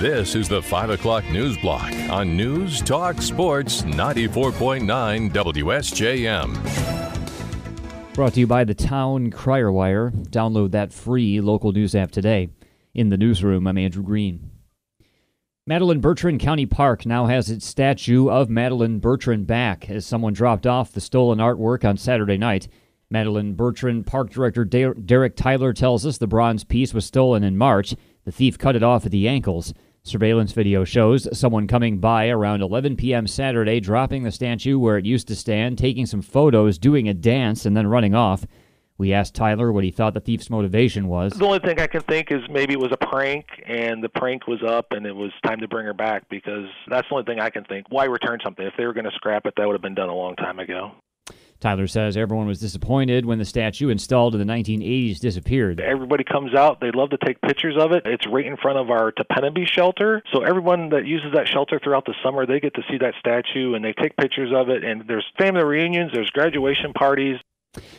This is the 5 o'clock news block on News Talk Sports 94.9 WSJM. Brought to you by the Town Crier Wire. Download that free local news app today. In the newsroom, I'm Andrew Green. Madeline Bertrand County Park now has its statue of Madeline Bertrand back as someone dropped off the stolen artwork on Saturday night. Madeline Bertrand Park Director Derek Tyler tells us the bronze piece was stolen in March. The thief cut it off at the ankles. Surveillance video shows someone coming by around 11 p.m. Saturday, dropping the statue where it used to stand, taking some photos, doing a dance, and then running off. We asked Tyler what he thought the thief's motivation was. The only thing I can think is maybe it was a prank and the prank was up and it was time to bring her back because that's the only thing I can think. Why return something? If they were going to scrap it, that would have been done a long time ago. Tyler says everyone was disappointed when the statue installed in the 1980s disappeared. Everybody comes out, they love to take pictures of it. It's right in front of our Tepenobe shelter. So everyone that uses that shelter throughout the summer, they get to see that statue and they take pictures of it. And there's family reunions, there's graduation parties.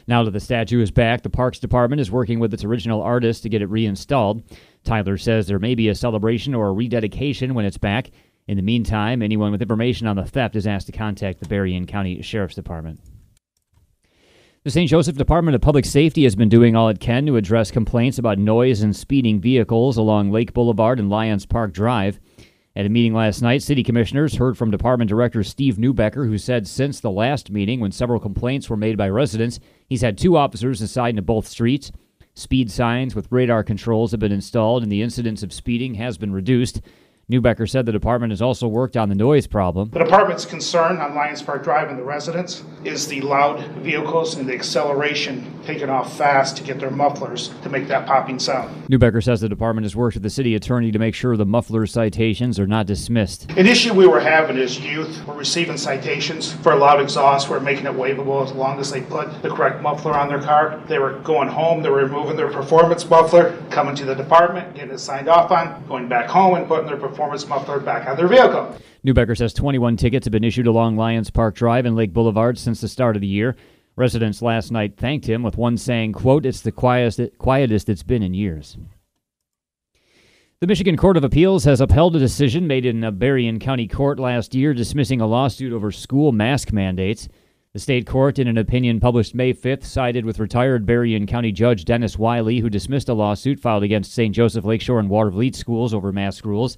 Now that the statue is back, the Parks Department is working with its original artist to get it reinstalled. Tyler says there may be a celebration or a rededication when it's back. In the meantime, anyone with information on the theft is asked to contact the Berrien County Sheriff's Department. The St. Joseph Department of Public Safety has been doing all it can to address complaints about noise and speeding vehicles along Lake Boulevard and Lions Park Drive. At a meeting last night, city commissioners heard from Department Director Steve Neubecker, who said since the last meeting, when several complaints were made by residents, he's had two officers assigned to both streets. Speed signs with radar controls have been installed, and the incidence of speeding has been reduced. Neubecker said the department has also worked on the noise problem. The department's concern on Lions Park Drive and the residents is the loud vehicles and the acceleration taking off fast to get their mufflers to make that popping sound. Neubecker says the department has worked with the city attorney to make sure the muffler citations are not dismissed. An issue we were having is youth were receiving citations for loud exhaust, We're making it waivable as long as they put the correct muffler on their car. They were going home, they were removing their performance muffler, coming to the department, getting it signed off on, going back home and putting their performance performance muffler back on their vehicle. Neubecker says 21 tickets have been issued along Lions Park Drive and Lake Boulevard since the start of the year. Residents last night thanked him, with one saying, quote, it's the quietest, quietest it's been in years. The Michigan Court of Appeals has upheld a decision made in a Berrien County court last year dismissing a lawsuit over school mask mandates. The state court, in an opinion published May 5th, sided with retired Berrien County Judge Dennis Wiley, who dismissed a lawsuit filed against St. Joseph Lakeshore and Watervliet schools over mask rules.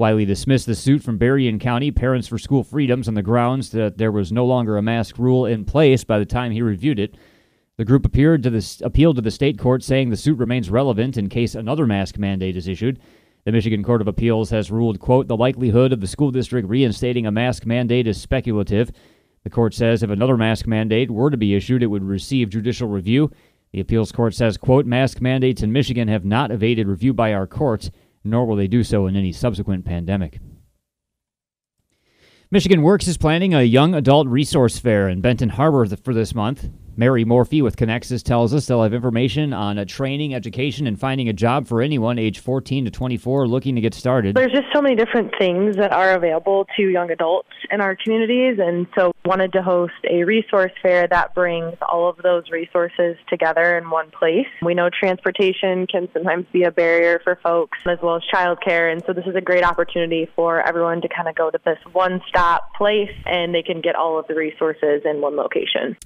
Wiley dismissed the suit from Berrien County Parents for School Freedoms on the grounds that there was no longer a mask rule in place by the time he reviewed it. The group appeared to the, appealed to the state court, saying the suit remains relevant in case another mask mandate is issued. The Michigan Court of Appeals has ruled, quote, the likelihood of the school district reinstating a mask mandate is speculative. The court says if another mask mandate were to be issued, it would receive judicial review. The appeals court says, quote, mask mandates in Michigan have not evaded review by our courts nor will they do so in any subsequent pandemic. Michigan Works is planning a young adult resource fair in Benton Harbor for this month. Mary Morphy with Kinexus tells us they'll have information on a training, education, and finding a job for anyone age 14 to 24 looking to get started. There's just so many different things that are available to young adults in our communities, and so wanted to host a resource fair that brings all of those resources together in one place. We know transportation can sometimes be a barrier for folks, as well as childcare, and so this is a great opportunity for everyone to kind of go to this one-stop place, and they can get all of the resources in one location.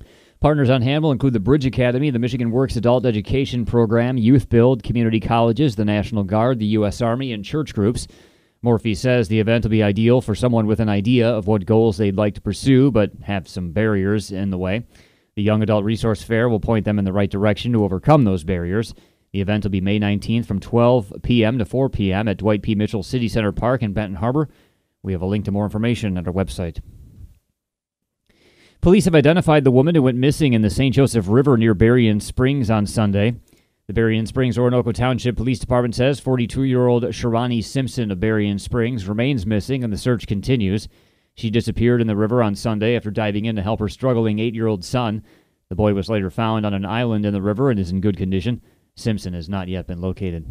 Partners on hand will include the Bridge Academy, the Michigan Works Adult Education Program, Youth Build, community colleges, the National Guard, the U.S. Army, and church groups. Morphy says the event will be ideal for someone with an idea of what goals they'd like to pursue, but have some barriers in the way. The Young Adult Resource Fair will point them in the right direction to overcome those barriers. The event will be May 19th from 12 p.m. to 4 p.m. at Dwight P. Mitchell City Center Park in Benton Harbor. We have a link to more information at our website. Police have identified the woman who went missing in the St. Joseph River near Berrien Springs on Sunday. The Berrien Springs Oronoco Township Police Department says 42 year old Sharani Simpson of Berrien Springs remains missing and the search continues. She disappeared in the river on Sunday after diving in to help her struggling eight year old son. The boy was later found on an island in the river and is in good condition. Simpson has not yet been located.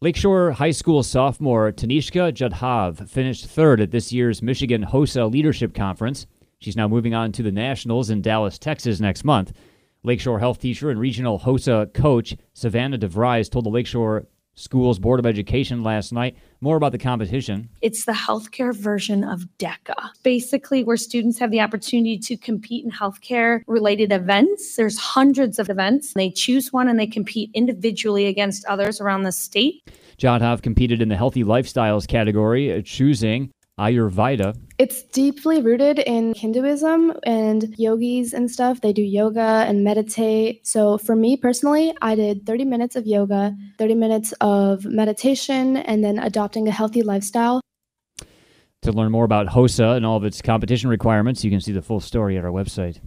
Lakeshore High School sophomore Tanishka Jadhav finished third at this year's Michigan HOSA Leadership Conference. She's now moving on to the Nationals in Dallas, Texas next month. Lakeshore health teacher and regional HOSA coach Savannah DeVries told the Lakeshore Schools Board of Education last night. More about the competition. It's the healthcare version of DECA, basically, where students have the opportunity to compete in healthcare related events. There's hundreds of events. They choose one and they compete individually against others around the state. Jadhav competed in the healthy lifestyles category, uh, choosing Ayurveda. It's deeply rooted in Hinduism and yogis and stuff. They do yoga and meditate. So for me personally, I did 30 minutes of yoga, 30 minutes of meditation, and then adopting a healthy lifestyle. To learn more about HOSA and all of its competition requirements, you can see the full story at our website.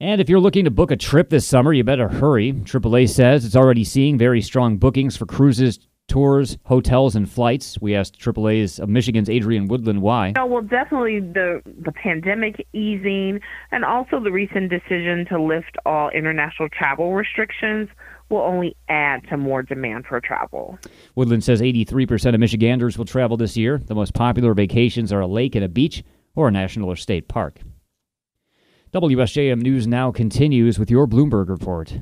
And if you're looking to book a trip this summer, you better hurry. AAA says it's already seeing very strong bookings for cruises, tours, hotels, and flights. We asked AAA's of Michigan's Adrian Woodland why. Oh, well, definitely the the pandemic easing, and also the recent decision to lift all international travel restrictions will only add to more demand for travel. Woodland says 83% of Michiganders will travel this year. The most popular vacations are a lake and a beach or a national or state park. WSJM News now continues with your Bloomberg report.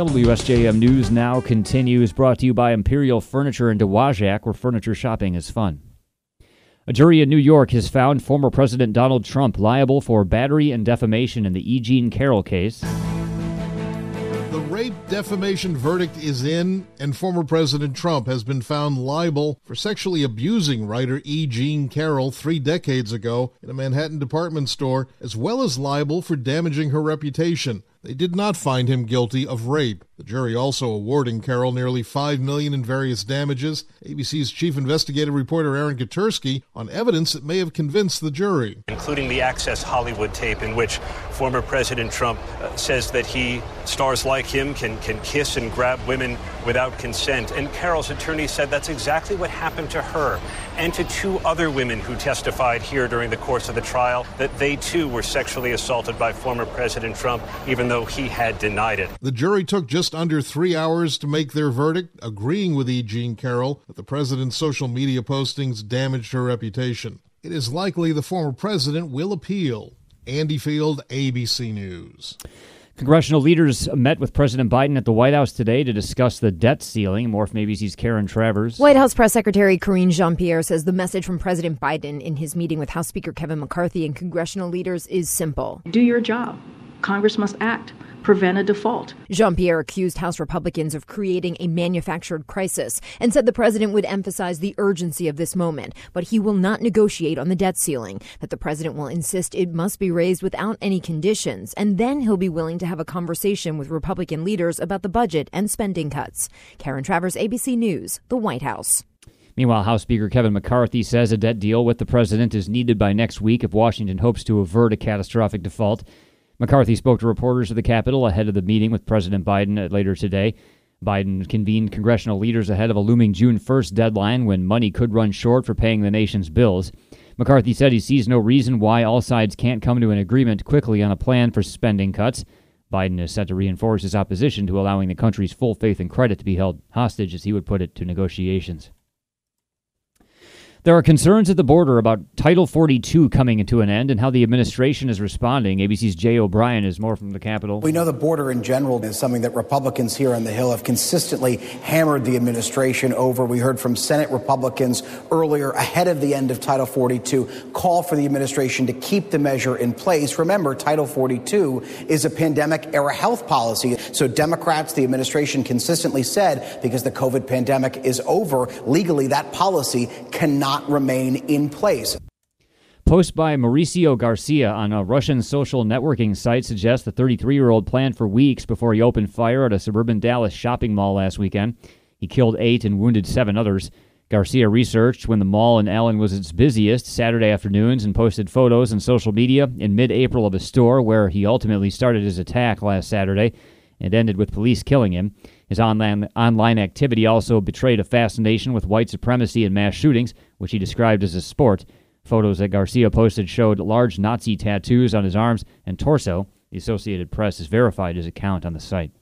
WSJM News now continues, brought to you by Imperial Furniture in Dowagiac, where furniture shopping is fun. A jury in New York has found former President Donald Trump liable for battery and defamation in the E. Jean Carroll case. The rape defamation verdict is in, and former President Trump has been found liable for sexually abusing writer E. Jean Carroll three decades ago in a Manhattan department store, as well as liable for damaging her reputation. They did not find him guilty of rape. The jury also awarding Carroll nearly five million in various damages. ABC's chief investigative reporter Aaron Katersky on evidence that may have convinced the jury, including the Access Hollywood tape in which former President Trump uh, says that he stars like him can can kiss and grab women without consent. And Carroll's attorney said that's exactly what happened to her and to two other women who testified here during the course of the trial that they too were sexually assaulted by former President Trump, even though he had denied it. The jury took just under three hours to make their verdict, agreeing with E. Jean Carroll that the president's social media postings damaged her reputation. It is likely the former president will appeal. Andy Field, ABC News. Congressional leaders met with President Biden at the White House today to discuss the debt ceiling. More from ABC's Karen Travers. White House Press Secretary Karine Jean Pierre says the message from President Biden in his meeting with House Speaker Kevin McCarthy and congressional leaders is simple Do your job. Congress must act prevent a default. Jean Pierre accused House Republicans of creating a manufactured crisis and said the president would emphasize the urgency of this moment, but he will not negotiate on the debt ceiling, that the president will insist it must be raised without any conditions, and then he'll be willing to have a conversation with Republican leaders about the budget and spending cuts. Karen Travers, ABC News, the White House. Meanwhile, House Speaker Kevin McCarthy says a debt deal with the president is needed by next week if Washington hopes to avert a catastrophic default. McCarthy spoke to reporters at the Capitol ahead of the meeting with President Biden later today. Biden convened congressional leaders ahead of a looming June 1st deadline when money could run short for paying the nation's bills. McCarthy said he sees no reason why all sides can't come to an agreement quickly on a plan for spending cuts. Biden is set to reinforce his opposition to allowing the country's full faith and credit to be held hostage, as he would put it, to negotiations. There are concerns at the border about Title 42 coming to an end and how the administration is responding. ABC's Jay O'Brien is more from the Capitol. We know the border in general is something that Republicans here on the Hill have consistently hammered the administration over. We heard from Senate Republicans earlier, ahead of the end of Title 42, call for the administration to keep the measure in place. Remember, Title 42 is a pandemic era health policy. So Democrats, the administration consistently said, because the COVID pandemic is over, legally that policy cannot not remain in place. Post by Mauricio Garcia on a Russian social networking site suggests the 33 year old planned for weeks before he opened fire at a suburban Dallas shopping mall last weekend. He killed eight and wounded seven others. Garcia researched when the mall in Allen was its busiest Saturday afternoons and posted photos on social media in mid April of a store where he ultimately started his attack last Saturday. and ended with police killing him. His online, online activity also betrayed a fascination with white supremacy and mass shootings, which he described as a sport. Photos that Garcia posted showed large Nazi tattoos on his arms and torso. The Associated Press has verified his account on the site.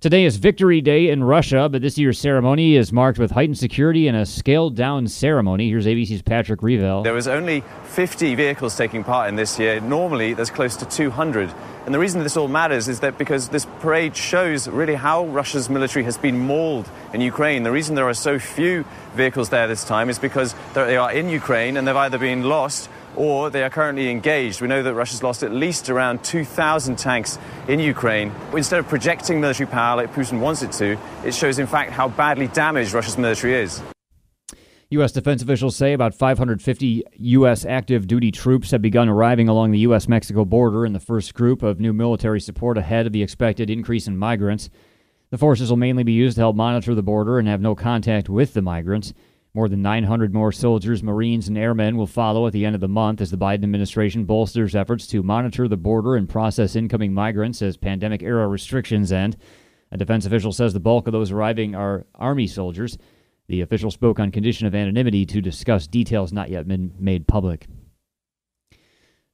Today is Victory Day in Russia, but this year's ceremony is marked with heightened security and a scaled down ceremony. Here's ABC's Patrick Reevell. There was only 50 vehicles taking part in this year. Normally, there's close to 200. And the reason this all matters is that because this parade shows really how Russia's military has been mauled in Ukraine. The reason there are so few vehicles there this time is because they are in Ukraine and they've either been lost or they are currently engaged. We know that Russia's lost at least around 2,000 tanks in Ukraine. Instead of projecting military power like Putin wants it to, it shows, in fact, how badly damaged Russia's military is. U.S. defense officials say about 550 U.S. active duty troops have begun arriving along the U.S. Mexico border in the first group of new military support ahead of the expected increase in migrants. The forces will mainly be used to help monitor the border and have no contact with the migrants. More than 900 more soldiers, Marines, and airmen will follow at the end of the month as the Biden administration bolsters efforts to monitor the border and process incoming migrants as pandemic era restrictions end. A defense official says the bulk of those arriving are Army soldiers. The official spoke on condition of anonymity to discuss details not yet been made public.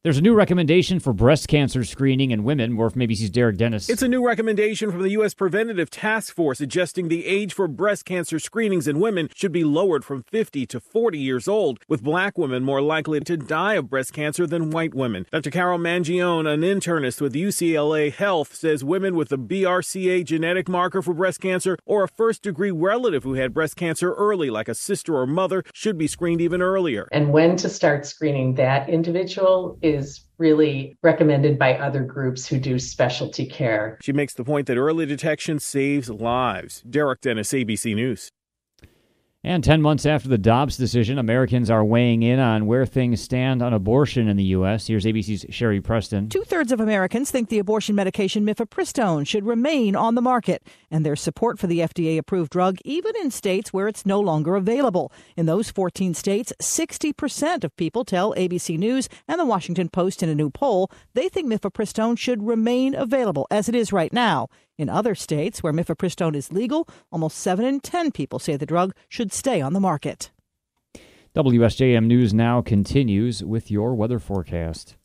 There's a new recommendation for breast cancer screening in women. More from ABC's Derek Dennis. It's a new recommendation from the U.S. Preventative Task Force suggesting the age for breast cancer screenings in women should be lowered from 50 to 40 years old, with black women more likely to die of breast cancer than white women. Dr. Carol Mangione, an internist with UCLA Health, says women with a BRCA genetic marker for breast cancer or a first degree relative who had breast cancer early, like a sister or mother, should be screened even earlier. And when to start screening that individual is is really recommended by other groups who do specialty care. She makes the point that early detection saves lives. Derek Dennis, ABC News. And 10 months after the Dobbs decision, Americans are weighing in on where things stand on abortion in the U.S. Here's ABC's Sherry Preston. Two thirds of Americans think the abortion medication mifepristone should remain on the market, and there's support for the FDA approved drug even in states where it's no longer available. In those 14 states, 60% of people tell ABC News and the Washington Post in a new poll they think mifepristone should remain available as it is right now. In other states where mifepristone is legal, almost 7 in 10 people say the drug should stay on the market. WSJM News now continues with your weather forecast.